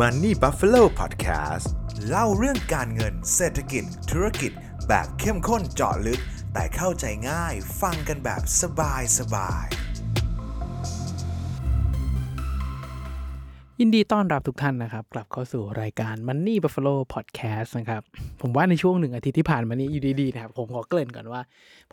Money Buffalo Podcast เล่าเรื่องการเงินเศรษฐกิจ ธุรกิจ แบบเข้มข้นเจาะลึก แต่เข้าใจง่ายฟังกันแบบสบายสบายยินดีต้อนรับทุกท่านนะครับ กลับเข้าสู่รายการ Money Buffalo Podcast นะครับ ผมว่าในช่วงหนึ่งอาทิตย์ที่ผ่านมานี้อยู่ดีๆนะครับ ผมขอเกริ่นก่อนว่า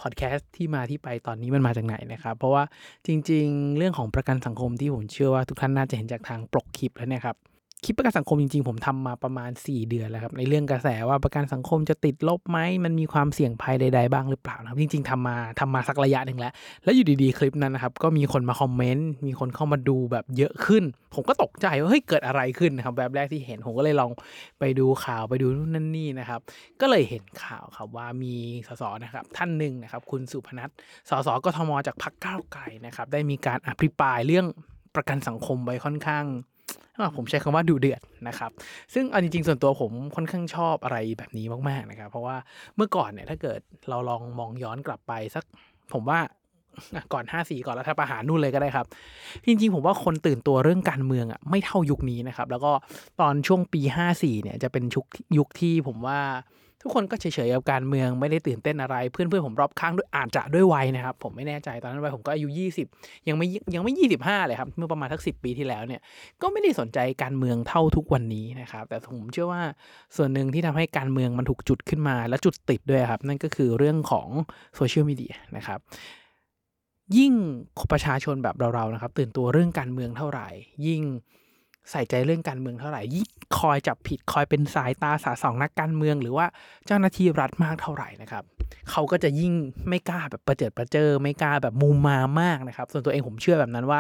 Podcast ที่มาที่ไปตอนนี้มันมาจากไหนนะครับ เพราะว่าจริงๆ เรื่องของประกันสังคมที่ผมเชื่อว่าทุกท่านน่าจะเห็นจากทางปกคลิปแล้วเนี่ยครับ คลิปประกันสังคมจริงๆ ผมทำมาประมาณ 4 เดือนแล้วครับในเรื่องกระแสว่าประกันสังคมจะติดลบไหมมันมีความเสี่ยงภัยใดๆบ้างหรือเปล่านะครับจริง ๆทำมาทำมาสักระยะหนึ่งแล้ว แล้วอยู่ดีๆ คลิปนั้นนะครับก็มีคนมาคอมเมนต์มีคนเข้ามาดูแบบเยอะขึ้น ผมก็ตกใจว่าเฮ้ยเกิดอะไรขึ้นนะครับแบบแรกที่เห็นผมก็เลยลองไปดูข่าวไปดูนู่นนั่นนี่นะครับก็เลยเห็นข่าวครับว่ามีสสนะครับท่านหนึ่งนะครับคุณสุพนัทสสกทมจากพรรคก้าวไกลนะครับได้มีการอภิปรายเรื่องประกันสังคมไว้ค่อนข้าง ผมใช้คำว่าดูเดือดนะครับ ซึ่งเอาจริงๆ ส่วนตัวผมค่อนข้างชอบอะไรแบบนี้มากๆนะครับ เพราะว่าเมื่อก่อนเนี่ยถ้าเกิดเราลองมองย้อนกลับไปสักผมว่าอะก่อน 5 4 ก่อนรัฐประหารนู่นเลยก็ได้ครับ จริงๆ ผมว่าคนตื่นตัวเรื่องการเมืองอะไม่เท่ายุคนี้นะครับ แล้วก็ตอนช่วงปี 54 เนี่ยจะเป็นชุกยุคที่ผมว่า ทุกคนก็เฉยๆกับการเมืองไม่ได้ตื่นเต้นอะไร เพื่อนๆผมรอบข้างด้วยอาจจะด้วยวัยนะครับ ผมไม่แน่ใจตอนนั้นวัยผมก็อายุ 20 ยังไม่ยังไม่ 25 เลยครับ เมื่อประมาณทักสิปีที่แล้วเนี่ยก็ไม่ได้สนใจการเมืองเท่าทุกวันนี้นะครับ แต่ผมเชื่อว่าส่วนหนึ่งที่ทำให้การเมืองมันถูกจุดขึ้นมาและจุดติดด้วยครับ นั่นก็คือเรื่องของโซเชียลมีเดียนะครับยิ่งประชาชนแบบเราๆนะครับ ตื่นตัวเรื่องการเมืองเท่าไหร่ ยิ่ง ใส่ใจเรื่องการเมืองเท่าไหร่ยิ่งคอยจับผิดคอยเป็นสายตาสาสองนักการเมือง หรือว่าเจ้าหน้าที่รัฐมากเท่าไหร่นะครับเขาก็จะยิ่งไม่กล้าแบบประเจิดประเจอไม่กล้าแบบมุมมามากนะครับ ส่วนตัวเองผมเชื่อแบบนั้นว่า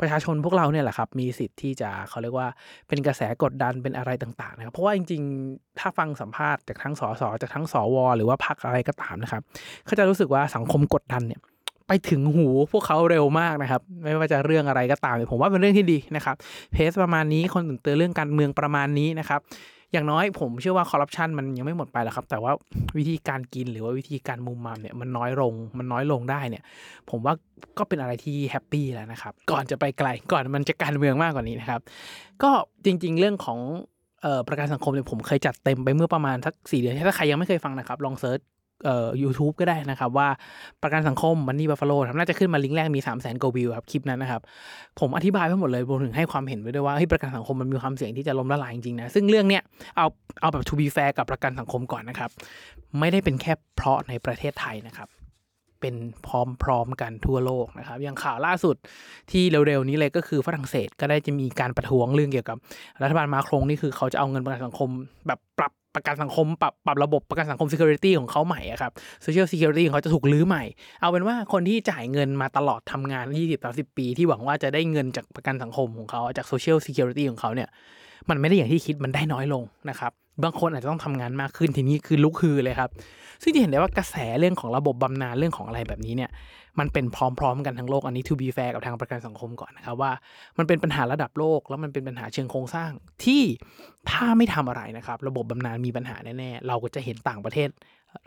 ประชาชนพวกเราเนี่ยแหละครับ มีสิทธิ์ที่จะเขาเรียกว่าเป็นกระแสกดดันเป็นอะไรต่างๆนะครับเพราะว่าจริงๆ ถ้าฟังสัมภาษณ์จากทั้งสสจากทั้งสวหรือว่าพรรคอะไรก็ตามนะครับเขาจะรู้สึกว่าสังคมกดดันเนี่ย ไปถึงหูพวกเขาเร็วมากนะครับ ไม่ว่าจะเรื่องอะไรก็ตามผมว่าเป็นเรื่องที่ดีนะครับ เพสประมาณนี้คนตื่นเตือนเรื่องการเมืองประมาณนี้นะครับอย่างน้อยผมเชื่อว่าคอร์รัปชันมันยังไม่หมดไปหรอกครับ แต่ว่าวิธีการกินหรือว่าวิธีการมุมมามเนี่ยมันน้อยลงมันน้อยลงได้เนี่ย ผมว่าก็เป็นอะไรที่แฮปปี้แล้วนะครับ ก่อนจะไปไกลก่อนมันจะการเมืองมากกว่านี้นะครับ ก็จริงๆเรื่องของเอ่อประกันสังคมเนี่ยผมเคยจัดเต็มไปเมื่อประมาณสักสี่เดือนถ้าใครยังไม่เคยฟังนะครับ ลอง search เอ่อ YouTube ก็ได้นะครับว่าประกันสังคม Money Buffalo น่าจะขึ้นมาลิงก์แรกมี 3 0 0 0 0 0กว่าวิวครับคลิปนั้นนะครับ ผมอธิบายไปหมดเลยรวมถึงให้ความเห็นไว้ด้วยว่าเฮ้ยประกันสังคมมันมีความเสี่ยงที่จะล้มละลายจริงๆนะซึ่งเรื่องเนี้ยเอาเอาแบบ to be fair กับประกันสังคมก่อนนะครับ ไม่ได้เป็นแค่เพราะในประเทศไทยนะครับเป็นพร้อมๆกันทั่วโลกนะครับอย่างข่าวล่าสุดที่เร็วๆนี้เลยก็คือฝรั่งเศสก็ได้จะมีการประท้วงเรื่องเกี่ยวกับ รัฐบาลมาครงนี่คือเขาจะเอาเงินประกันสังคมแบบปรับ ประกันสังคมปรับปรับระบบประกันสังคม security ของเขาใหม่อะครับ social security ของเขาจะถูกลื้อใหม่ เอาเป็นว่าคนที่จ่ายเงินมาตลอดทำงาน 20-30 ปี ที่หวังว่าจะได้เงินจากประกันสังคมของเขาจาก social security ของเขาเนี่ยมันไม่ได้อย่างที่คิดมันได้น้อยลงนะครับ บางคนอาจจะต้องทำงานมากขึ้นทีนี้คือลุกฮือเลยครับ ซึ่งจะเห็นได้ว่ากระแสเรื่องของระบบบำนาญเรื่องของอะไรแบบนี้เนี่ยมันเป็นพร้อมๆ กันทั้งโลกอันนี้ to be fair กับทางประกันสังคมก่อนนะครับว่า มันเป็นปัญหาระดับโลก แล้วมันเป็นปัญหาเชิงโครงสร้างที่ถ้าไม่ทำอะไรนะครับ ระบบบำนาญมีปัญหาแน่ๆเราก็จะเห็นต่างประเทศ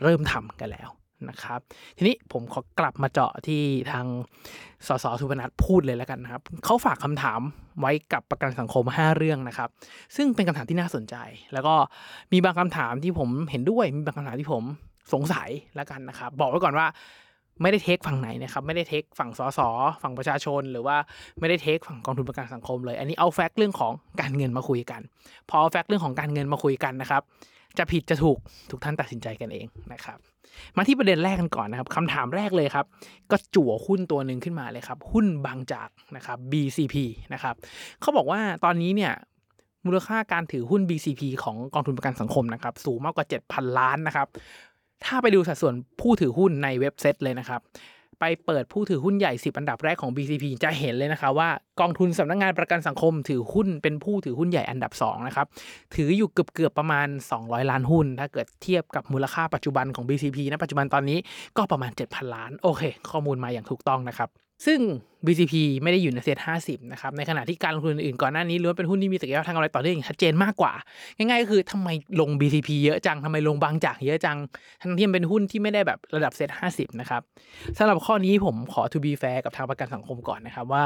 เริ่มทำกันแล้ว นะครับ ทีนี้ผมขอกลับมาเจาะที่ทางสสสุพนัทพูดเลยแล้วกันนะครับเขาฝากคำถามไว้กับประกันสังคม 5 เรื่องนะครับ ซึ่งเป็นคำถามที่น่าสนใจ แล้วก็มีบางคำถามที่ผมเห็นด้วย มีบางคำถามที่ผมสงสัยแล้วกันนะครับ บอกไว้ก่อนว่าไม่ได้เทคฝั่งไหนนะครับไม่ได้เทคฝั่งสสฝั่งประชาชน หรือว่าไม่ได้เทคฝั่งกองทุนประกันสังคมเลย อันนี้เอาแฟกต์เรื่องของการเงินมาคุยกัน พอเอาแฟกต์เรื่องของการเงินมาคุยกันนะครับ จะผิดจะถูกทุกท่านตัดสินใจกันเองนะครับ มาที่ประเด็นแรกกันก่อนนะครับคำถามแรกเลยครับ ก็จั่วหุ้นตัวหนึ่งขึ้นมาเลยครับ หุ้นบางจากนะครับ BCP นะครับเขาบอกว่าตอนนี้เนี่ยมูลค่าการถือหุ้น BCP ของกองทุนประกันสังคมนะครับ สูงมากกว่า 7,000 ล้านนะครับ ถ้าไปดูสัดส่วนผู้ถือหุ้นในเว็บเซตเลยนะครับ ไปเปิดผู้ถือหุ้นใหญ่ 10 อันดับแรกของ BCP จะเห็นเลยนะคะว่ากองทุนสำนักงานประกันสังคมถือหุ้นเป็นผู้ถือหุ้นใหญ่อันดับ2นะครับถืออยู่เกือบเกือบๆประมาณ 200 ล้านหุ้น ถ้าเกิดเทียบกับมูลค่าปัจจุบันของ BCP นะปัจจุบันตอนนี้ก็ประมาณ 7,000 ล้าน โอเค ข้อมูลมาอย่างถูกต้องนะครับซึ่ง BCP ไม่ได้อยู่ในเซ็ต50นะครับในขณะที่การลงทุนอื่นก่อนหน้านี้ล้วนเป็นหุ้นที่มีศักยภาพทางกำไรต่อเนื่องอย่างชัดเจนมากกว่า ง่ายๆก็คือทำไมลง BCP เยอะจังทำไมลงบางจากเยอะจังทั้งที่มันเป็นหุ้นที่ไม่ได้แบบระดับเซ็ต50นะครับสำหรับข้อนี้ผมขอ to be fair กับทางประกันสังคมก่อนนะครับว่า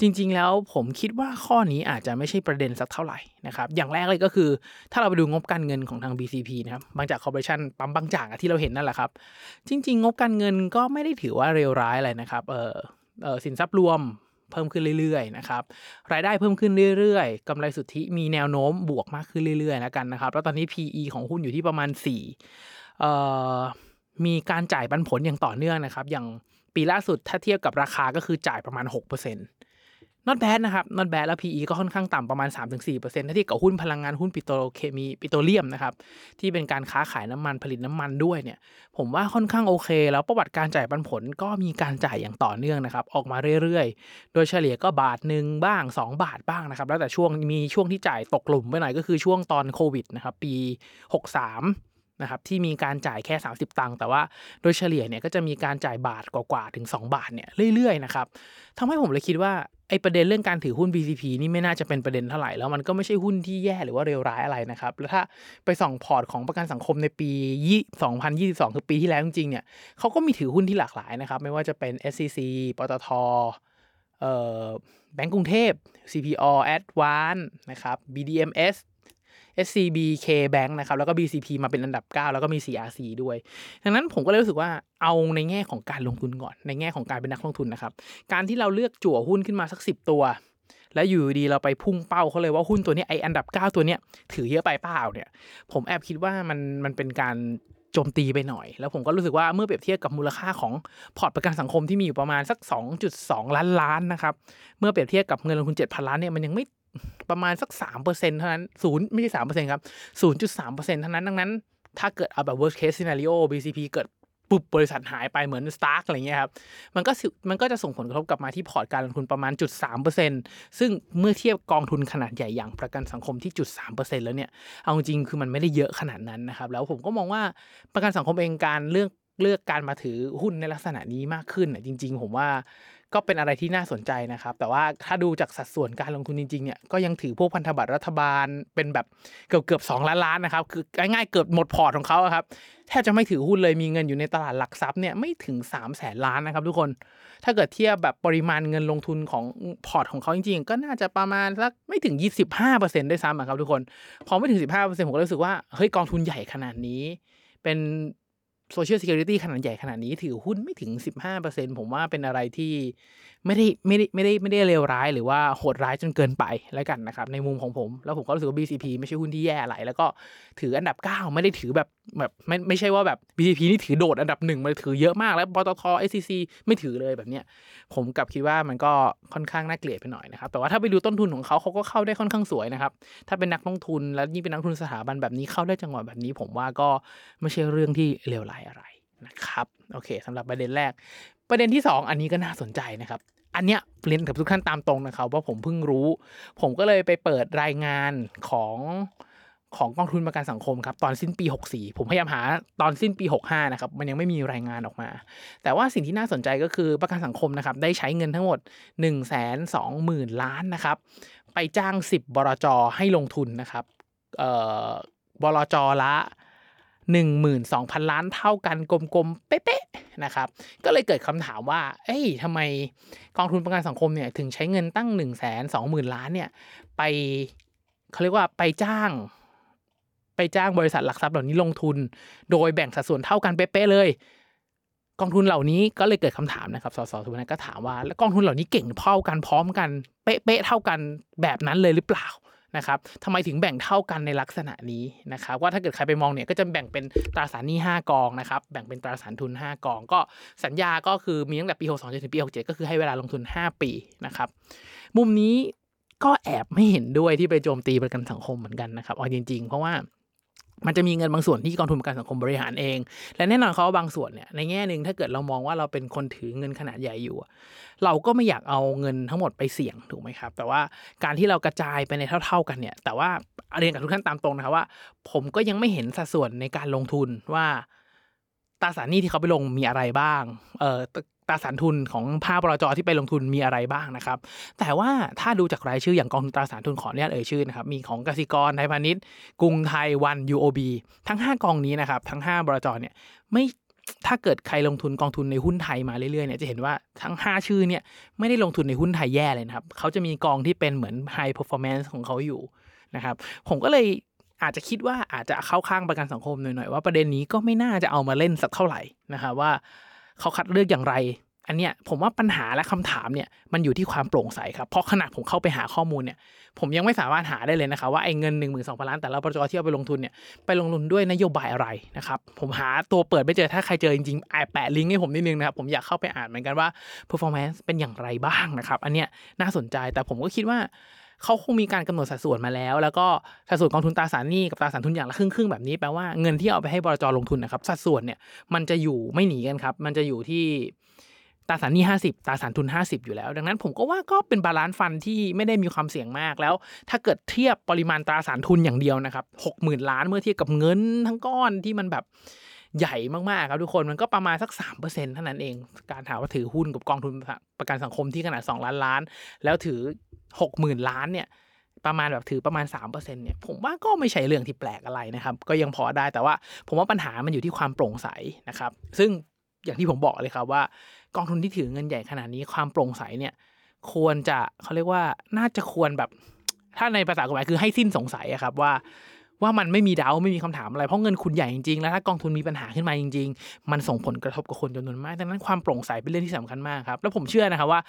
จริง ๆ แล้วผมคิดว่าข้อนี้อาจจะไม่ใช่ประเด็นสักเท่าไหร่นะครับอย่างแรกเลยก็คือ ถ้าเราไปดูงบการเงินของทาง BCP นะครับบางจากคอร์ปอเรชั่นปั๊มบางจากที่เราเห็นนั่นแหละครับจริง ๆ งบการเงินก็ไม่ได้ถือว่าเลวร้ายอะไรนะครับเออ สินทรัพย์รวมเพิ่มขึ้นเรื่อยๆนะครับรายได้เพิ่มขึ้นเรื่อยๆกำไรสุทธิมีแนวโน้มบวกมากขึ้นเรื่อยๆแล้วกันนะครับ แล้วตอนนี้ PE ของหุ้นอยู่ที่ประมาณ4เอ่อมีการจ่ายปันผลอย่างต่อเนื่องนะครับ อย่างปีล่าสุดถ้าเทียบกับราคาก็คือจ่ายประมาณ 6% not bad นะครับ not bad แล้ว PE ก็ค่อนข้างต่ำประมาณ 3-4%ถ้าเทียบกับหุ้นพลังงานหุ้นปิโตรเคมีปิโตรเลียมนะครับ ที่เป็นการค้าขายน้ำมันผลิตน้ำมันด้วยเนี่ย ผมว่าค่อนข้างโอเค แล้วประวัติการจ่ายปันผลก็มีการจ่ายอย่างต่อเนื่องนะครับ ออกมาเรื่อยๆ โดยเฉลี่ยก็บาทหนึ่งบ้าง 2 บาทบ้างนะครับ แล้วแต่ช่วงมีช่วงที่จ่ายตกหลุมไปหน่อยก็คือช่วงตอนโควิดนะครับปี 63นะครับที่มีการจ่ายแค่ 30 ตังค์แต่ว่าโดยเฉลี่ยเนี่ยก็จะมีการจ่ายบาทกว่าๆถึง 2 บาทเนี่ยเรื่อยๆนะครับทำให้ผมเลยคิดว่า ไอ้ประเด็นเรื่องการถือหุ้น BCP นี่ไม่น่าจะเป็นประเด็นเท่าไหร่ แล้วมันก็ไม่ใช่หุ้นที่แย่หรือว่าเลวร้ายอะไรนะครับ แล้วถ้าไปส่องพอร์ตของประกันสังคมในปี 2022 คือปีที่แล้วจริงๆเนี่ยเขาก็มีถือหุ้นที่หลากหลายนะครับ ไม่ว่าจะเป็น SCC ปตทเอ่อแบงก์กรุงเทพ CPO Advance นะครับ BDMs SCB K Bank นะครับ แล้วก็ BCP มาเป็นอันดับ 9 แล้วก็มี CRC ด้วย ดังนั้นผมก็เลยรู้สึกว่าเอาในแง่ของการลงทุนก่อน ในแง่ของการเป็นนักลงทุนนะครับ การที่เราเลือกจั่วหุ้นขึ้นมาสัก 10 ตัว แล้วอยู่ดีเราไปพุ่งเป้าเขาเลยว่าหุ้นตัวนี้ไออันดับ 9 ตัวเนี้ยถือเยอะไปเปล่าเนี่ย ผมแอบคิดว่ามันมันเป็นการโจมตีไปหน่อย แล้วผมก็รู้สึกว่าเมื่อเปรียบเทียบกับมูลค่าของพอร์ตประกันสังคมที่มีอยู่ประมาณสัก 2.2 ล้านล้านนะครับ เมื่อเปรียบเทียบกับเงินลงทุน 7,000 ล้านเนี่ยมันยังไม่ ประมาณสักสามเปอร์เซ็นเท่านั้นศูนย์ไม่ใช่สามเปอร์เซ็นครับศูนย์จุดสามเปอร์เซ็นเท่านั้นดังนั้น ถ้าเกิดเอาแบบ worst case scenario BCP เกิดปุ๊บบริษัทหายไปเหมือน Stark อะไรเงี้ยครับ มันก็มันก็จะส่งผลกระทบกลับมาที่พอร์ตการลงทุนประมาณจุดสามเปอร์เซ็นซึ่งเมื่อเทียบกองทุนขนาดใหญ่อย่างประกันสังคมที่จุดสามเปอร์เซ็นแล้วเนี่ย เอาจริงคือมันไม่ได้เยอะขนาดนั้นนะครับ แล้วผมก็มองว่าประกันสังคมเองการเลือกเลือกการมาถือหุ้นในลักษณะนี้มากขึ้นจริง ๆ ผมว่า ก็เป็นอะไรที่น่าสนใจนะครับ แต่ว่าถ้าดูจากสัดส่วนการลงทุนจริงๆเนี่ยก็ยังถือพวกพันธบัตรรัฐบาลเป็นแบบเกือบเกือบสองล้านล้านนะครับ คือง่ายๆเกือบหมดพอร์ตของเขาครับแทบจะไม่ถือหุ้นเลยมีเงินอยู่ในตลาดหลักทรัพย์เนี่ยไม่ถึง3ามแสนล้านนะครับทุกคน ถ้าเกิดเทียบแบบปริมาณเงินลงทุนของพอร์ตของเขาจริงๆ ก็น่าจะประมาณสักไม่ถึง 25%ด้วยซ้ำครับทุกคน พอไม่ถึง 15%ผมก็รู้สึกว่าเฮ้ยกองทุนใหญ่ขนาดนี้ เป็น โซเชียลซิเคียวริตี้ขนาดใหญ่ขนาดนี้ถือหุ้นไม่ถึง 15%ผมว่าเป็นอะไรที่ไม่ได้ไม่ได้ไม่ได้ไม่ได้เลวร้าย หรือว่าโหดร้ายจนเกินไปแล้วกันนะครับในมุมของผม แล้วผมก็รู้สึกว่า BCP ไม่ใช่หุ้นที่แย่อะไร แล้วก็ถืออันดับ 9 ไม่ได้ถือแบบแบบไม่ไม่ใช่ว่าแบบ BCP นี่ถือโดดอันดับหนึ่งมันถือเยอะมากแล้วปตท SCC ไม่ถือเลยแบบเนี้ยผมกับคิดว่ามันก็ค่อนข้างน่าเกลียดไปหน่อยนะครับแต่ว่าถ้าไปดูต้นทุนของเขาเขาก็เข้าได้ค่อนข้างสวยนะครับถ้าเป็นนักลงทุนแล้วยิ่งเป็นนักทุนสถาบันแบบนี้เข้าได้จังหวะแบบนี้ ผมว่าก็ไม่ใช่เรื่องที่เลวร้ายอะไร นะครับโอเคสำหรับประเด็นแรก ประเด็นที่ 2 อันนี้ก็น่าสนใจนะครับ อันเนี้ยเรียนกับทุกท่านตามตรงนะครับว่าผมเพิ่งรู้ ผมก็เลยไปเปิดรายงานของของกองทุนประกันสังคมครับตอนสิ้นปี 64 ผมพยายามหาตอนสิ้นปี 65 นะครับ มันยังไม่มีรายงานออกมา แต่ว่าสิ่งที่น่าสนใจก็คือประกันสังคมนะครับ ได้ใช้เงินทั้งหมด 1 2 0 0 0 0 ล้านนะครับ ไปจ้าง 10 บรจให้ลงทุนนะครับบรจละ 12,000 ล้านเท่ากันกลมๆ เป๊ะๆนะครับก็เลยเกิดคำถามว่า เอ้ยทำไมกองทุนประกันสังคมเนี่ยถึงใช้เงินตั้ง 1 2 0 0 0 0 ล้านเนี่ยไปเขาเรียกว่าไปจ้าง ไปจ้างบริษัทหลักทรัพย์เหล่านี้ลงทุน โดยแบ่งสัดส่วนเท่ากันเป๊ะๆเลยกองทุนเหล่านี้ก็เลยเกิดคำถามนะครับ สสสุวรรณก็ถามว่า แล้วกองทุนเหล่านี้เก่งเท่ากันพร้อมกัน เป๊ะๆเท่ากันแบบนั้นเลยหรือเปล่า นะครับทำไมถึงแบ่งเท่ากันในลักษณะนี้นะครับว่าถ้าเกิดใครไปมองเนี่ยก็จะแบ่งเป็นตราสารหนี้5กองนะครับแบ่งเป็นตราสารทุน 5 กอง ก็สัญญาก็คือมีตั้งแต่ปี 62จนถึงปี67ก็คือให้เวลาลงทุน 5 ปีนะครับมุมนี้ก็แอบไม่เห็นด้วยที่ไปโจมตีประกันสังคมเหมือนกันนะครับเอาจริง ๆ เพราะว่า มันจะมีเงินบางส่วนที่กองทุนประกันสังคมบริหารเอง และแน่นอนเขาบางส่วนเนี่ยในแง่หนึ่งถ้าเกิดเรามองว่าเราเป็นคนถือเงินขนาดใหญ่อยู่ เราก็ไม่อยากเอาเงินทั้งหมดไปเสี่ยงถูกไหมครับ แต่ว่าการที่เรากระจายไปในเท่า ๆกันเนี่ย แต่ว่าเรียนกับทุกท่านตามตรงนะครับว่า ผมก็ยังไม่เห็นสัดส่วนในการลงทุนว่าตราสารหนี้ที่เขาไปลงมีอะไรบ้าง เอ่อ ตราสารทุนของภาคบลจที่ไปลงทุนมีอะไรบ้างนะครับ แต่ว่าถ้าดูจากรายชื่ออย่างกองทุนตราสารทุนขออนุญาตเอ่ยชื่อนะครับ มีของกสิกรไทยพาณิชย์กรุงไทยวัน UOB ทั้ง 5 กองนี้นะครับ ทั้ง 5บลจเนี่ยไม่ถ้าเกิดใครลงทุนกองทุนในหุ้นไทยมาเรื่อยๆเนี่ยจะเห็นว่าทั้ง 5 ชื่อเนี่ยไม่ได้ลงทุนในหุ้นไทยแย่เลยนะครับเขาจะมีกองที่เป็นเหมือน high performance ของเขาอยู่นะครับ ผมก็เลยอาจจะคิดว่าอาจจะเข้าข้างประกันสังคมหน่อยๆว่าประเด็นนี้ก็ไม่น่าจะเอามาเล่นสักเท่าไหร่นะครับว่า เขาคัดเลือกอย่างไร อันเนี้ยผมว่าปัญหาและคำถามเนี่ยมันอยู่ที่ความโปร่งใสครับเพราะขณะผมเข้าไปหาข้อมูลเนี่ยผมยังไม่สามารถหาได้เลยนะครับว่าไอ้เงิน1 2 0 0 0ล้านแต่ละบลจที่เอาไปลงทุนเนี่ยไปลงทุนด้วยนโยบายอะไรนะครับผมหาตัวเปิดไม่เจอถ้าใครเจอจริงๆแปะลิงก์ให้ผมนิดนึงนะครับผมอยากเข้าไปอ่านเหมือนกันว่า performance เป็นอย่างไรบ้างนะครับอันเนี้ยน่าสนใจแต่ผมก็คิดว่า เขาคงมีการกำหนดสัดส่วนมาแล้ว แล้วก็สัดส่วนกองทุนตราสารหนี้กับตราสารทุนอย่างละครึ่งครึ่งๆแบบนี้แปลว่าเงินที่เอาไปให้บลจลงทุนนะครับสัดส่วนเนี่ยมันจะอยู่ไม่หนีกันครับ มันจะอยู่ที่ตราสารหนี้50ตราสารทุน 50 อยู่แล้ว ดังนั้นผมก็ว่าก็เป็น balanced fund ที่ไม่ได้มีความเสี่ยงมากแล้ว ถ้าเกิดเทียบปริมาณตราสารทุนอย่างเดียวนะครับ60,000ล้านเมื่อเทียบกับเงินทั้งก้อนที่มันแบบ ใหญ่มากๆครับทุกคนมันก็ประมาณสัก 3%เท่านั้นเอง การถามว่าถือหุ้นกับกองทุนประกันสังคมที่ขนาด 2 ล้านล้าน แล้วถือ 60,000 ล้านเนี่ยประมาณแบบถือประมาณ3%เนี่ยผมว่าก็ไม่ใช่เรื่องที่แปลกอะไรนะครับ ก็ยังพอได้แต่ว่าผมว่าปัญหามันอยู่ที่ความโปร่งใสนะครับ ซึ่งอย่างที่ผมบอกเลยครับว่ากองทุนที่ถือเงินใหญ่ขนาดนี้ความโปร่งใสเนี่ยควรจะเขาเรียกว่าน่าจะควรแบบถ้าในภาษากฎหมายคือให้สิ้นสงสัยอะครับว่า ว่ามันไม่มีดาวไม่มีคำถามอะไรเพราะเงินคุณใหญ่จริงๆแล้วถ้ากองทุนมีปัญหาขึ้นมาจริง ๆ มันส่งผลกระทบกับคนจำนวนมากดังนั้นความโปร่งใสเป็นเรื่องที่สำคัญมากครับแล้วผมเชื่อนะครับว่า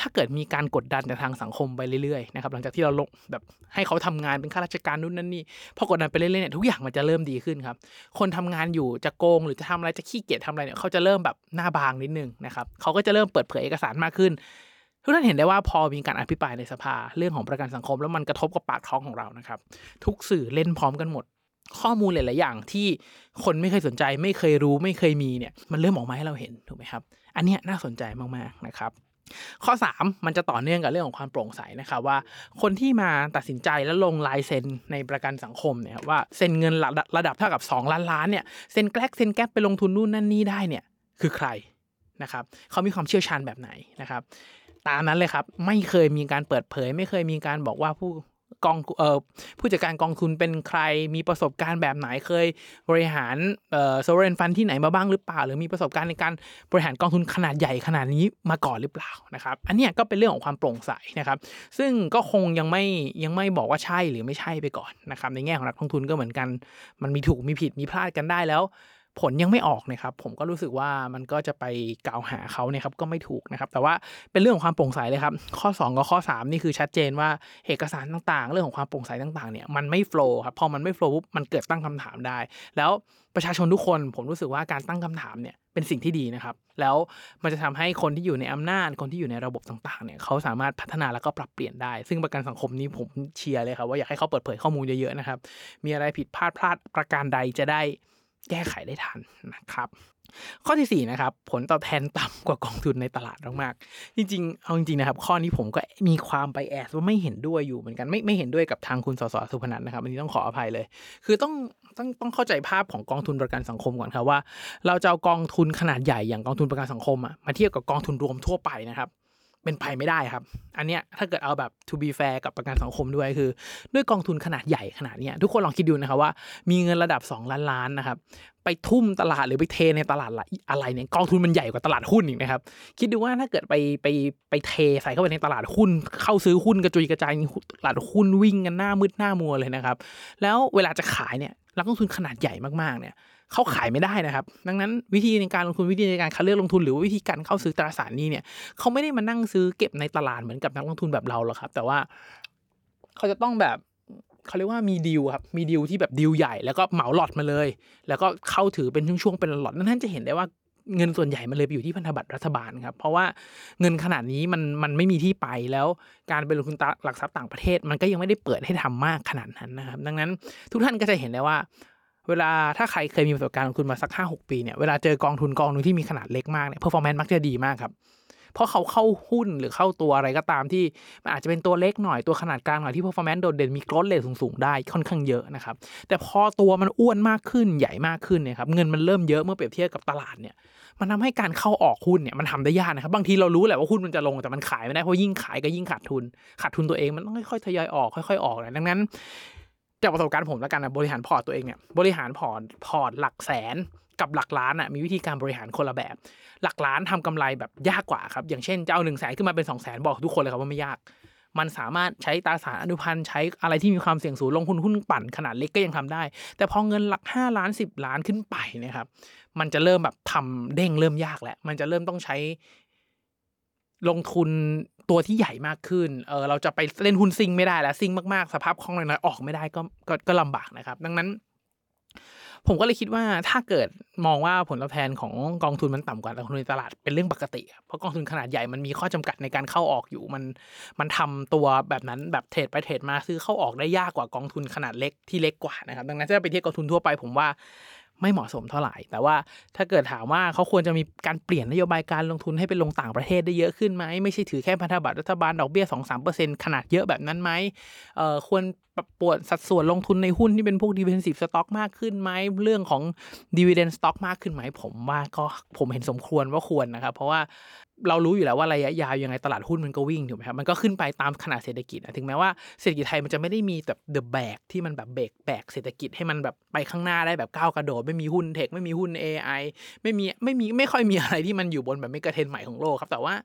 ถ้าเกิดมีการกดดันจากทางสังคมไปเรื่อยๆนะครับหลังจากที่เราลงแบบให้เขาทำงานเป็นข้าราชการนู่นนั่นนี่พอกดดันไปเรื่อยๆเนี่ยทุกอย่างมันจะเริ่มดีขึ้นครับคนทำงานอยู่จะโกงหรือจะทำอะไรจะขี้เกียจทำอะไรเนี่ยเขาจะเริ่มแบบหน้าบางนิดนึงนะครับเขาก็จะเริ่มเปิดเผยเอกสารมากขึ้น ทุกท่านเห็นได้ว่าพอมีการอภิปรายในสภาเรื่องของประกันสังคม แล้วมันกระทบกับปากท้องของเรานะครับ ทุกสื่อเล่นพร้อมกันหมด ข้อมูลหลาย ๆ อย่างที่คนไม่เคยสนใจไม่เคยรู้ไม่เคยมีเนี่ยมันเริ่มออกมาให้เราเห็นถูกไหมครับ อันนี้น่าสนใจมาก ๆ นะครับข้อ 3 มันจะต่อเนื่องกับเรื่องของความโปร่งใสนะครับว่า คนที่มาตัดสินใจแล้วลงลายเซ็นในประกันสังคมเนี่ยว่าเซ็นเงินระดับระดับเท่ากับ 2 ล้านล้านเนี่ยเซ็นแกลกเซ็นแก๊ปไปลงทุนนู่นนั่นนี่ได้เนี่ยคือใครนะครับเขามีความเชี่ยวชาญแบบไหนนะครับ ตามนั้นเลยครับ ไม่เคยมีการเปิดเผย ไม่เคยมีการบอกว่าผู้กองเอ่อผู้จัดการกองทุนเป็นใครมีประสบการณ์แบบไหนเคยบริหารเอ่อโซเรนฟันที่ไหนมาบ้างหรือเปล่า หรือมีประสบการณ์ในการบริหารกองทุนขนาดใหญ่ขนาดนี้มาก่อนหรือเปล่านะครับ อันนี้ก็เป็นเรื่องของความโปร่งใสนะครับ ซึ่งก็คงยังไม่ยังไม่บอกว่าใช่หรือไม่ใช่ไปก่อนนะครับในแง่ของนักลงทุนก็เหมือนกัน มันมีถูกมีผิดมีพลาดกันได้แล้ว ผลยังไม่ออกนะครับผมก็รู้สึกว่ามันก็จะไปกล่าวหาเขาเนี่ยครับก็ไม่ถูกนะครับ แต่ว่าเป็นเรื่องของความโปร่งใสเลยครับ ข้อ 2 กับข้อ 3 นี่คือชัดเจนว่าเอกสารต่างๆ เรื่องของความโปร่งใสต่างๆเนี่ยมันไม่โฟล์ครับพอมันไม่โฟล์ปุ๊บมันเกิดตั้งคำถามได้ แล้วประชาชนทุกคนผมรู้สึกว่าการตั้งคำถามเนี่ยเป็นสิ่งที่ดีนะครับ แล้วมันจะทำให้คนที่อยู่ในอำนาจคนที่อยู่ในระบบต่างๆเนี่ยเขาสามารถพัฒนาแล้วก็ปรับเปลี่ยนได้ ซึ่งประกันสังคมนี้ผมเชียร์เลยครับว่าอยากให้เขาเปิดเผยข้อมูลเยอะๆนะครับมีอะไรผิดพลาดพลาดประการใดจะได้ แก้ไขได้ทันนะครับ ข้อที่4นะครับผลตอบแทนต่ำกว่ากองทุนในตลาดมากๆจริงๆเอาจริงๆนะครับ ข้อนี้ผมก็มีความไปแอดว่าไม่เห็นด้วยอยู่เหมือนกันไม่ไม่เห็นด้วยกับทางคุณสสสุพนันท์นะครับอันนี้ต้องขออภัยเลย คือต้องต้องต้องเข้าใจภาพของกองทุนประกันสังคมก่อนครับว่า เราจะเอากองทุนขนาดใหญ่อย่างกองทุนประกันสังคมอะมาเทียบกับกองทุนรวมทั่วไปนะครับ เป็นไปไม่ได้ครับ อันเนี้ยถ้าเกิดเอาแบบ to be fair กับประกันสังคมด้วยคือ ด้วยกองทุนขนาดใหญ่ขนาดเนี้ยทุกคนลองคิดดูนะครับว่ามีเงินระดับ 2 ล้านล้านนะครับไปทุ่มตลาดหรือไปเทในตลาดอะไรเนี่ยกองทุนมันใหญ่กว่าตลาดหุ้นอีกนะครับ คิดดูว่าถ้าเกิดไปไปไปเทใส่เข้าไปในตลาดหุ้น เข้าซื้อหุ้นกระจุยกระจายตลาดหุ้นวิ่งกันหน้ามืดหน้ามัวเลยนะครับ แล้วเวลาจะขายเนี่ยนักลงทุนขนาดใหญ่มากๆเนี่ย เขาขายไม่ได้นะครับ ดังนั้นวิธีในการลงทุนวิธีในการคัดเลือกลงทุนหรือวิธีการเข้าซื้อตราสารนี้เนี่ยเขาไม่ได้มานั่งซื้อเก็บในตลาดเหมือนกับนักลงทุนแบบเราหรอกครับ แต่ว่าเขาจะต้องแบบเขาเรียกว่ามีดีลครับมีดีลที่แบบดีลใหญ่แล้วก็เหมาล็อตมาเลย แล้วก็เข้าถือเป็นช่วงๆเป็นล็อตดังนั้นท่านจะเห็นได้ว่าเงินส่วนใหญ่มันเลยไปอยู่ที่พันธบัตรรัฐบาลครับ เพราะว่าเงินขนาดนี้มันมันไม่มีที่ไปแล้วการไปลงทุนหลักทรัพย์ต่างประเทศ มันก็ยังไม่ได้เปิดให้ทำมากขนาดนั้นนะครับ ดังนั้นทุกท่านก็จะเห็นได้ว่า เวลาถ้าใครเคยมีประสบการณ์ลงทุนมาสักห้าหกปีเนี่ยเวลาเจอกองทุนกองนึงที่มีขนาดเล็กมากเนี่ย performance มักจะดีมากครับเพราะเขาเข้าหุ้นหรือเข้าตัวอะไรก็ตามที่มันอาจจะเป็นตัวเล็กหน่อยตัวขนาดกลางหน่อยที่ performance โดดเด่นมี growth rate สูง ๆ ได้ค่อนข้างเยอะนะครับ แต่พอตัวมันอ้วนมากขึ้นใหญ่มากขึ้นเนี่ยครับเงินมันเริ่มเยอะเมื่อเปรียบเทียบกับตลาดเนี่ยมันทำให้การเข้าออกหุ้นเนี่ยมันทำได้ยากนะครับบางทีเรารู้แหละว่าหุ้นมันจะลงแต่มันขายไม่ได้เพราะยิ่งขายก็ยิ่งขาดทุนขาดทุนตัวเองมันต้องค่อยๆทยอยออกค่อย ๆออกนะดังนั้น จากประสบการณ์ผมแล้วกันนะบริหารพอร์ตตัวเองเนี่ยบริหารพอร์ตพอร์ตหลักแสนกับหลักล้านอะมีวิธีการบริหารคนละแบบ หลักล้านทำกำไรแบบยากกว่าครับ อย่างเช่นจะเอาหนึ่งแสนขึ้นมาเป็นสองแสนบอกทุกคนเลยครับว่าไม่ยาก มันสามารถใช้ตราสารอนุพันธ์ใช้อะไรที่มีความเสี่ยงสูงลงทุนหุ้นปั่นขนาดเล็กก็ยังทำได้ แต่พอเงินหลักห้าล้านสิบล้านขึ้นไปเนะครับมันจะเริ่มแบบทำเด้งเริ่มยากแล้วมันจะเริ่มต้องใช้ ลงทุนตัวที่ใหญ่มากขึ้น เออเราจะไปเล่นหุ้นซิงไม่ได้แล้วซิงมากๆ สภาพคล่องน้อยๆออกไม่ได้ก็ก็ก็ลำบากนะครับ ดังนั้น ผมก็เลยคิดว่าถ้าเกิดมองว่าผลตอบแทนของกองทุนมันต่ำกว่ากองทุนในตลาดเป็นเรื่องปกติ เพราะกองทุนขนาดใหญ่มันมีข้อจำกัดในการเข้าออกอยู่มันมันทำตัวแบบนั้นแบบเทรดไปเทรดมาซื้อเข้าออกได้ยากกว่ากองทุนขนาดเล็กที่เล็กกว่านะครับ ดังนั้นถ้าไปเทียบกองทุนทั่วไปผมว่า ไม่เหมาะสมเท่าไหร่ แต่ว่าถ้าเกิดถามว่าเขาควรจะมีการเปลี่ยนนโยบายการลงทุนให้ไปลงต่างประเทศได้เยอะขึ้นไหมไม่ใช่ถือแค่พันธบัตรรัฐบาลดอกเบี้ย2-3%ขนาดเยอะแบบนั้นไหมเอ่อควรปรับปวดสัดส่วนลงทุนในหุ้นที่เป็นพวก defensive stock มากขึ้นไหมเรื่องของ defensive stock มากขึ้นไหมผมว่าก็ผมเห็นสมควรว่าควรนะครับเพราะว่า เรารู้อยู่แล้วว่าระยะยาวยังไงตลาดหุ้นมันก็วิ่งถูกไหมครับมันก็ขึ้นไปตามขนาดเศรษฐกิจนะถึงแม้ว่าเศรษฐกิจไทยมันจะไม่ได้มีแบบ the แบก ที่มันแบบเบรกแบกเศรษฐกิจให้มันแบบไปข้างหน้าได้แบบก้าวกระโดด ไม่มีหุ้น tech ไม่มีหุ้น AI ไม่มีไม่มีไม่ค่อยมีอะไรที่มันอยู่บนแบบ mega trend ใหม่ของโลกครับ แต่ว่า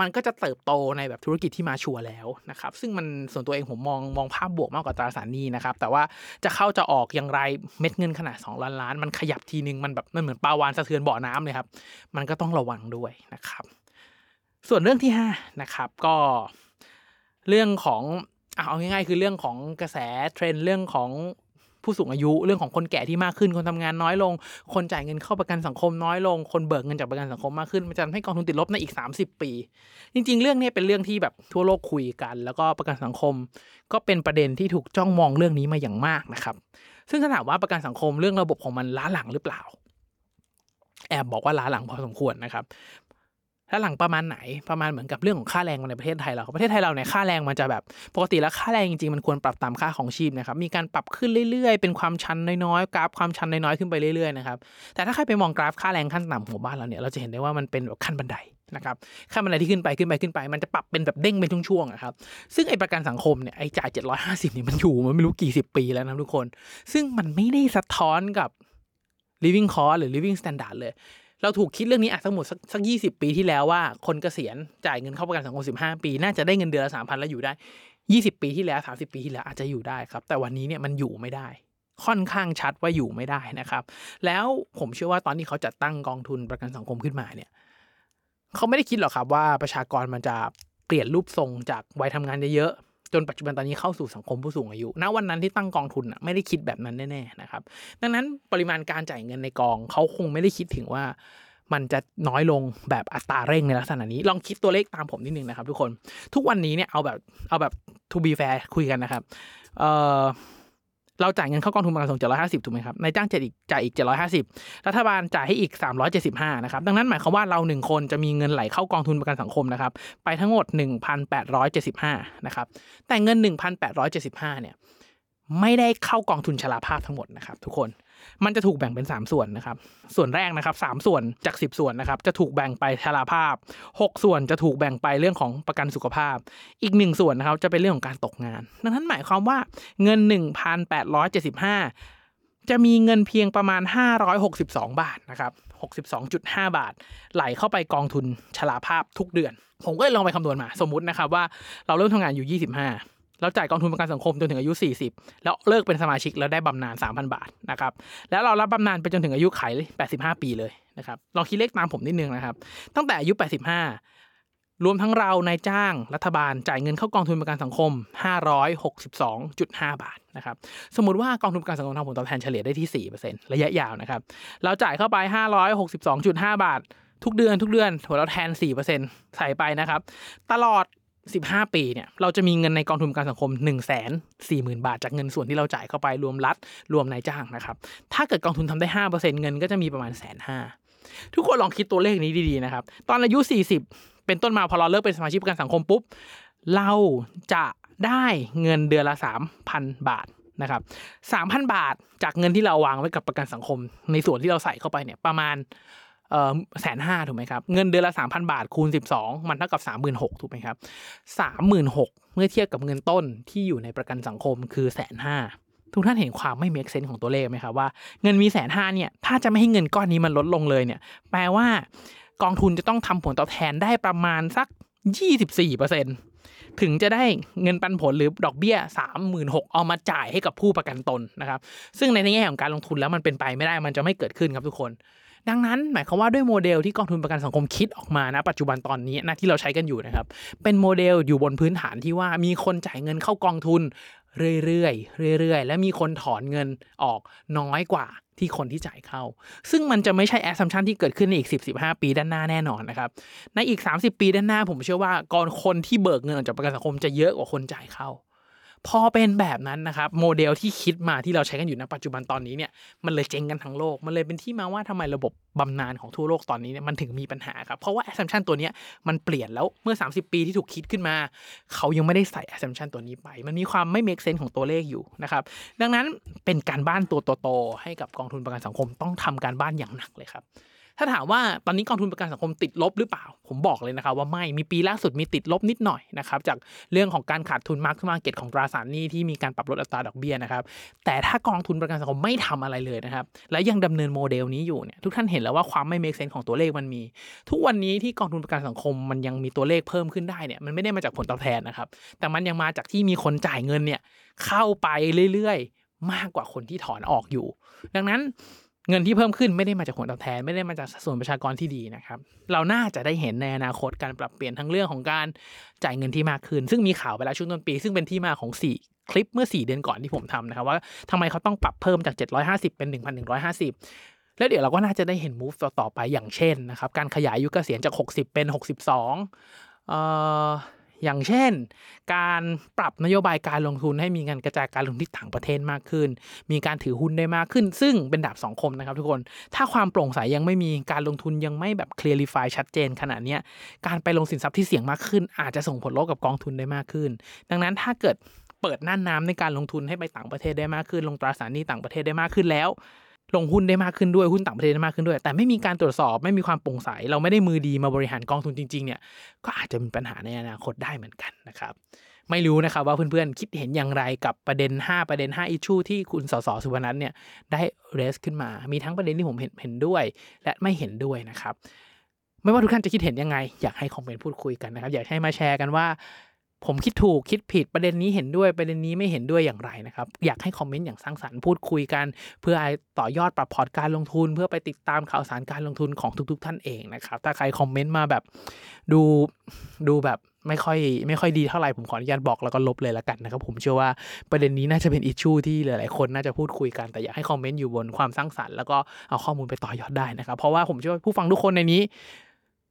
มันก็จะเติบโตในแบบธุรกิจที่มาชัวร์แล้วนะครับ ซึ่งมันส่วนตัวเองผมมองมองภาพบวกมากกว่าตราสารหนี้นะครับ แต่ว่าจะเข้าจะออกอย่างไรเม็ดเงินขนาด 2 ล้านล้าน มันขยับทีนึง มันแบบมันเหมือนปลาวานสะเทือนบ่อน้ำเลยครับ มันก็ต้องระวังด้วยนะครับ ส่วนเรื่องที่5นะครับก็เรื่องของเอาง่ายๆ คือเรื่องของกระแสเทรนด์เรื่องของผู้สูงอายุเรื่องของคนแก่ที่มากขึ้น คนทำงานน้อยลง คนจ่ายเงินเข้าประกันสังคมน้อยลง คนเบิกเงินจากประกันสังคมมากขึ้นมันจะทำให้กองทุนติดลบในอีก 30 ปี จริง ๆ เรื่องนี้เป็นเรื่องที่แบบทั่วโลกคุยกัน แล้วก็ประกันสังคม ก็เป็นประเด็นที่ถูกจ้องมองเรื่องนี้มาอย่างมากนะครับ ซึ่งถ้าถามว่าประกันสังคมเรื่องระบบของมันล้าหลังหรือเปล่า แอบบอกว่าล้าหลังพอสมควรนะครับ ถ้าหลังประมาณไหนประมาณเหมือนกับเรื่องของค่าแรงในประเทศไทยเราประเทศไทยเราเนี่ยค่าแรงมันจะแบบ ปกติแล้วค่าแรงจริงๆมันควรปรับตามค่าของชีพนะครับมีการปรับขึ้นเรื่อยๆ เป็นความชันน้อยๆกราฟความชันน้อยๆขึ้นไปเรื่อยๆนะครับแต่ถ้าใครไปมองกราฟค่าแรงขั้นต่ำของบ้านเราเนี่ยเราจะเห็นได้ว่ามันเป็นแบบขั้นบันไดนะครับขั้นบันไดที่ขึ้นไปขึ้นไปขึ้นไป มันจะปรับเป็นแบบเด้งเป็นช่วงๆครับซึ่งไอ้ประกันสังคมเนี่ยไอ้จ่าย750เนี่ยมันอยู่มันไม่รู้กี่สิบปีแล้วนะทุกคน ซึ่งมันไม่ได้สะท้อนกับ living cost หรือ living standard เลย เราถูกคิดเรื่องนี้อะทั้งหมดสักสักยี่สิบปีที่แล้วว่า คนเกษียณจ่ายเงินเข้าประกันสังคมสิบห้าปี น่าจะได้เงินเดือนละสามพันแล้วอยู่ได้ยี่สิบปีที่แล้วสามสิบปีที่แล้วอาจจะอยู่ได้ครับ แต่วันนี้เนี่ยมันอยู่ไม่ได้ ค่อนข้างชัดว่าอยู่ไม่ได้นะครับ แล้วผมเชื่อว่าตอนที่เขาจัดตั้งกองทุนประกันสังคมขึ้นมาเนี่ยเขาไม่ได้คิดหรอกครับว่าประชากรมันจะเปลี่ยนรูปทรงจากวัยทำงานเยอะ จนปัจจุบันตอนนี้เข้าสู่สังคมผู้สูงอายุ ณ วันนั้นที่ตั้งกองทุนอะไม่ได้คิดแบบนั้นแน่ๆนะครับ ดังนั้นปริมาณการจ่ายเงินในกองเขาคงไม่ได้คิดถึงว่ามันจะน้อยลงแบบอัตราเร่งในลักษณะนี้ ลองคิดตัวเลขตามผมนิดนึงนะครับ ทุกคน ทุกวันนี้เนี่ยเอาแบบเอาแบบ to be fair คุยกันนะครับ เออ เราจ่ายเงินเข้ากองทุนประกันสังคม750ถูกไหมครับนายจ้างจ่ายอีกจ่ายอีก750รัฐบาลจ่ายให้อีก375นะครับดังนั้นหมายความว่าเราหนึ่งคนจะมีเงินไหลเข้ากองทุนประกันสังคมนะครับไปทั้งหมด1,875นะครับแต่เงิน1,875เนี่ยไม่ได้เข้ากองทุนชราภาพทั้งหมดนะครับทุกคน มันจะถูกแบ่งเป็น 3 ส่วนนะครับ ส่วนแรกนะครับ3ส่วนจาก 10 ส่วนนะครับ จะถูกแบ่งไปชราภาพ 6 ส่วนจะถูกแบ่งไปเรื่องของประกันสุขภาพ อีก 1 ส่วนนะครับจะเป็นเรื่องของการตกงาน ดังนั้นหมายความว่าเงิน 1,875 จะมีเงินเพียงประมาณ 562 บาทนะครับ62.5 บาท ไหลเข้าไปกองทุนชราภาพทุกเดือน ผมก็เลยลองไปคำนวณมา สมมุตินะครับว่าเราเริ่มทำงานอยู่ 25 เราจ่ายกองทุนประกันสังคมจนถึงอายุ 40 แล้วเลิกเป็นสมาชิกแล้วได้บำนาญ3,000 บาทนะครับแล้วเรารับบำนาญไปจนถึงอายุไข 85 ปีเลยนะครับลองคิดเลขตามผมนิดนึงนะครับ ตั้งแต่อายุ 85 รวมทั้งเรานายจ้างรัฐบาลจ่ายเงินเข้ากองทุนประกันสังคม 562.5 บาทนะครับสมมติว่ากองทุนประกันสังคมทำผลตอบแทนเฉลี่ยได้ที่ 4%ระยะยาวนะครับเราจ่ายเข้าไป 562.5 บาททุกเดือนทุกเดือนผลตอบแทน 4%ใส่ไปนะครับ ตลอด 15ปีเนี่ยเราจะมีเงินในกองทุนการสังคม1 4 0 0 0 0บาทจากเงินส่วนที่เราจ่ายเข้าไปรวมรัฐรวมนายจ้างนะครับ ถ้าเกิดกองทุนทำได้5%เปอร์เซ็นเงินก็จะมีประมาณแสนห้าทุกคนลองคิดตัวเลขนี้ดีๆนะครับ ตอนอายุ 40 เป็นต้นมาพอเราเลิกเป็นสมาชิกประกันสังคมปุ๊บ เราจะได้เงินเดือนละ 3,000 บาทนะครับ3,000 บาทจากเงินที่เราวางไว้กับประกันสังคม ในส่วนที่เราใส่เข้าไปเนี่ยประมาณ แสนห้าถูกไหมครับ เงินเดือนละ3,000บาทคูณ12มันเท่ากับ36,000ถูกไหมครับ36,000เมื่อเทียบกับเงินต้นที่อยู่ในประกันสังคมคือแสนห้าทุกท่านเห็นความไม่เมคเซนของตัวเลขไหมครับว่าเงินมีแสนห้าเนี่ยถ้าจะไม่ให้เงินก้อนนี้มันลดลงเลยเนี่ยแปลว่ากองทุนจะต้องทำผลตอบแทนได้ประมาณสัก 24%ถึงจะได้เงินปันผลหรือดอกเบี้ย 36,000เอามาจ่ายให้กับผู้ประกันตนนะครับซึ่งในแง่ของการลงทุนแล้วมันเป็นไปไม่ได้มันจะไม่เกิดขึ้นครับทุกคน ดังนั้นหมายความว่าด้วยโมเดลที่กองทุนประกันสังคมคิดออกมานะปัจจุบันตอนนี้นะที่เราใช้กันอยู่นะครับเป็นโมเดลอยู่บนพื้นฐานที่ว่ามีคนจ่ายเงินเข้ากองทุนเรื่อยๆเรื่อยๆ และมีคนถอนเงินออกน้อยกว่าที่คนที่จ่ายเข้า ซึ่งมันจะไม่ใช่ assumption ที่เกิดขึ้นในอีก 10 15 ปีด้านหน้าแน่นอนนะครับ ในอีก 30 ปีด้านหน้าผมเชื่อว่าก่อนคนที่เบิกเงินออกจากประกันสังคมจะเยอะกว่าคนจ่ายเข้า พอเป็นแบบนั้นนะครับโมเดลที่คิดมาที่เราใช้กันอยู่ณปัจจุบันตอนนี้เนี่ยมันเลยเจ๊งกันทั้งโลก มันเลยเป็นที่มาว่าทำไมระบบบำนาญของทั่วโลกตอนนี้เนี่ยมันถึงมีปัญหาครับ เพราะว่า assumption ตัวนี้มันเปลี่ยนแล้วเมื่อ 30 ปีที่ถูกคิดขึ้นมา เขายังไม่ได้ใส่ assumption ตัวนี้ไป มันมีความไม่ make sense ของตัวเลขอยู่นะครับดังนั้นเป็นการบ้านตัวโตๆให้กับกองทุนประกันสังคมต้องทำการบ้านอย่างหนักเลยครับ ถ้าถามว่าตอนนี้กองทุนประกันสังคมติดลบหรือเปล่า ผมบอกเลยนะครับว่าไม่มีปีล่าสุดมีติดลบนิดหน่อยนะครับจากเรื่องของการขาดทุน mark to market ของตราสารหนี้ที่มีการปรับลดอัตราดอกเบี้ยนะครับแต่ถ้ากองทุนประกันสังคมไม่ทำอะไรเลยนะครับและยังดำเนินโมเดลนี้อยู่เนี่ยทุกท่านเห็นแล้วว่าความไม่ make sense ของตัวเลขมันมี ทุกวันนี้ที่กองทุนประกันสังคมมันยังมีตัวเลขเพิ่มขึ้นได้เนี่ยมันไม่ได้มาจากผลตอบแทนนะครับแต่มันยังมาจากที่มีคนจ่ายเงินเนี่ยเข้าไปเรื่อยๆ มากกว่าคนที่ถอนออกอยู่ ดังนั้น เงินที่เพิ่มขึ้นไม่ได้มาจากผลตอบแทน ไม่ได้มาจากสัดส่วนประชากรที่ดีนะครับ เราน่าจะได้เห็นในอนาคตการปรับเปลี่ยนทั้งเรื่องของการจ่ายเงินที่มากขึ้น ซึ่งมีข่าวไปแล้วช่วงต้นปี ซึ่งเป็นที่มาของ 4 คลิปเมื่อ 4 เดือนก่อนที่ผมทำนะครับว่าทำไมเขาต้องปรับเพิ่มจาก 750 เป็น 1,150 แล้วเดี๋ยวเราก็น่าจะได้เห็น move ต่อไปอย่างเช่นนะครับการขยายอายุเกษียณจาก 60 เป็น 62เอ่อ อย่างเช่น การปรับนโยบายการลงทุนให้มีการกระจายการลงทุนที่ต่างประเทศมากขึ้น มีการถือหุ้นได้มากขึ้น ซึ่งเป็นดาบสองคมนะครับทุกคน ถ้าความโปร่งใสยังไม่มีการลงทุนยังไม่แบบ clarify ชัดเจนขนาดนี้การไปลงสินทรัพย์ที่เสี่ยงมากขึ้น อาจจะส่งผลลบกับกองทุนได้มากขึ้น ดังนั้นถ้าเกิดเปิดน่านน้ำในการลงทุนให้ไปต่างประเทศได้มากขึ้น ลงตราสารหนี้ต่างประเทศได้มากขึ้นแล้ว ลงหุ้นได้มากขึ้นด้วยหุ้นต่างประเทศได้มากขึ้นด้วย แต่ไม่มีการตรวจสอบไม่มีความโปร่งใส เราไม่ได้มือดีมาบริหารกองทุนจริงๆเนี่ยก็อาจจะมีปัญหาในอนาคตได้เหมือนกันนะครับ ไม่รู้นะครับว่าเพื่อนๆ คิดเห็นอย่างไรกับประเด็น 5 ประเด็น5อิชชูที่คุณสสสุวรรณัทเนี่ยได้เรสขึ้นมา มีทั้งประเด็นที่ผมเห็นเห็นด้วย และไม่เห็นด้วยนะครับ ไม่ว่าทุกท่านจะคิดเห็นยังไง อยากให้คอมเมนต์พูดคุยกันนะครับ อยากให้มาแชร์กันว่า ผมคิดถูกคิดผิดประเด็นนี้เห็นด้วยประเด็นนี้ไม่เห็นด้วยอย่างไรนะครับ อยากให้คอมเมนต์อย่างสร้างสรรค์พูดคุยกัน เพื่อต่อยอดปรับพอร์ตการลงทุน เพื่อไปติดตามข่าวสารการลงทุนของทุก ๆ ท่านเองนะครับ ถ้าใครคอมเมนต์มาแบบดูดูแบบไม่ค่อยไม่ค่อยดีเท่าไหร่ผมขออนุญาตบอกแล้วก็ลบเลยละกันนะครับ ผมเชื่อว่าประเด็นนี้น่าจะเป็นอิชชูที่หลาย ๆ คนน่าจะพูดคุยกันแต่อยากให้คอมเมนต์อยู่บนความสร้างสรรค์แล้วก็เอาข้อมูลไปต่อยอดได้นะครับ เพราะว่าผมเชื่อว่าผู้ฟังทุกคนในนี้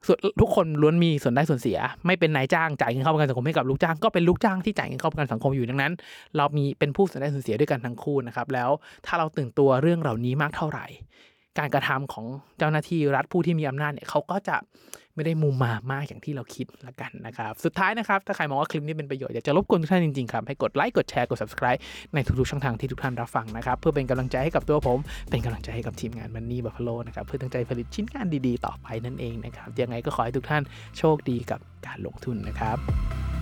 ส่วนทุกคนล้วนมีส่วนได้ส่วนเสีย ไม่เป็นนายจ้างจ่ายเงินเข้าประกันสังคมให้กับลูกจ้างก็เป็นลูกจ้างที่จ่ายเงินเข้าประกันสังคมอยู่ดังนั้น เรามีเป็นผู้ส่วนได้ส่วนเสียด้วยกันทั้งคู่นะครับแล้วถ้าเราตื่นตัวเรื่องเหล่านี้มากเท่าไหร่ การกระทำของเจ้าหน้าที่รัฐผู้ที่มีอำนาจเนี่ยเขาก็จะไม่ได้มุมมามากอย่างที่เราคิดละกันนะครับ สุดท้ายนะครับ ถ้าใครมองว่าคลิปนี้เป็นประโยชน์ อยากจะรบกวนทุกท่านจริงๆครับ ให้กดไลค์กดแชร์กด subscribe ในทุกๆช่องทางที่ทุกท่านรับฟังนะครับ เพื่อเป็นกำลังใจให้กับตัวผม เป็นกำลังใจให้กับทีมงานมันนี่บัฟฟาโลนะครับเพื่อตั้งใจผลิตชิ้นงานดีๆ ต่อไปนั่นเองนะครับยังไงก็ขอให้ทุกท่านโชคดีกับการลงทุนนะครับ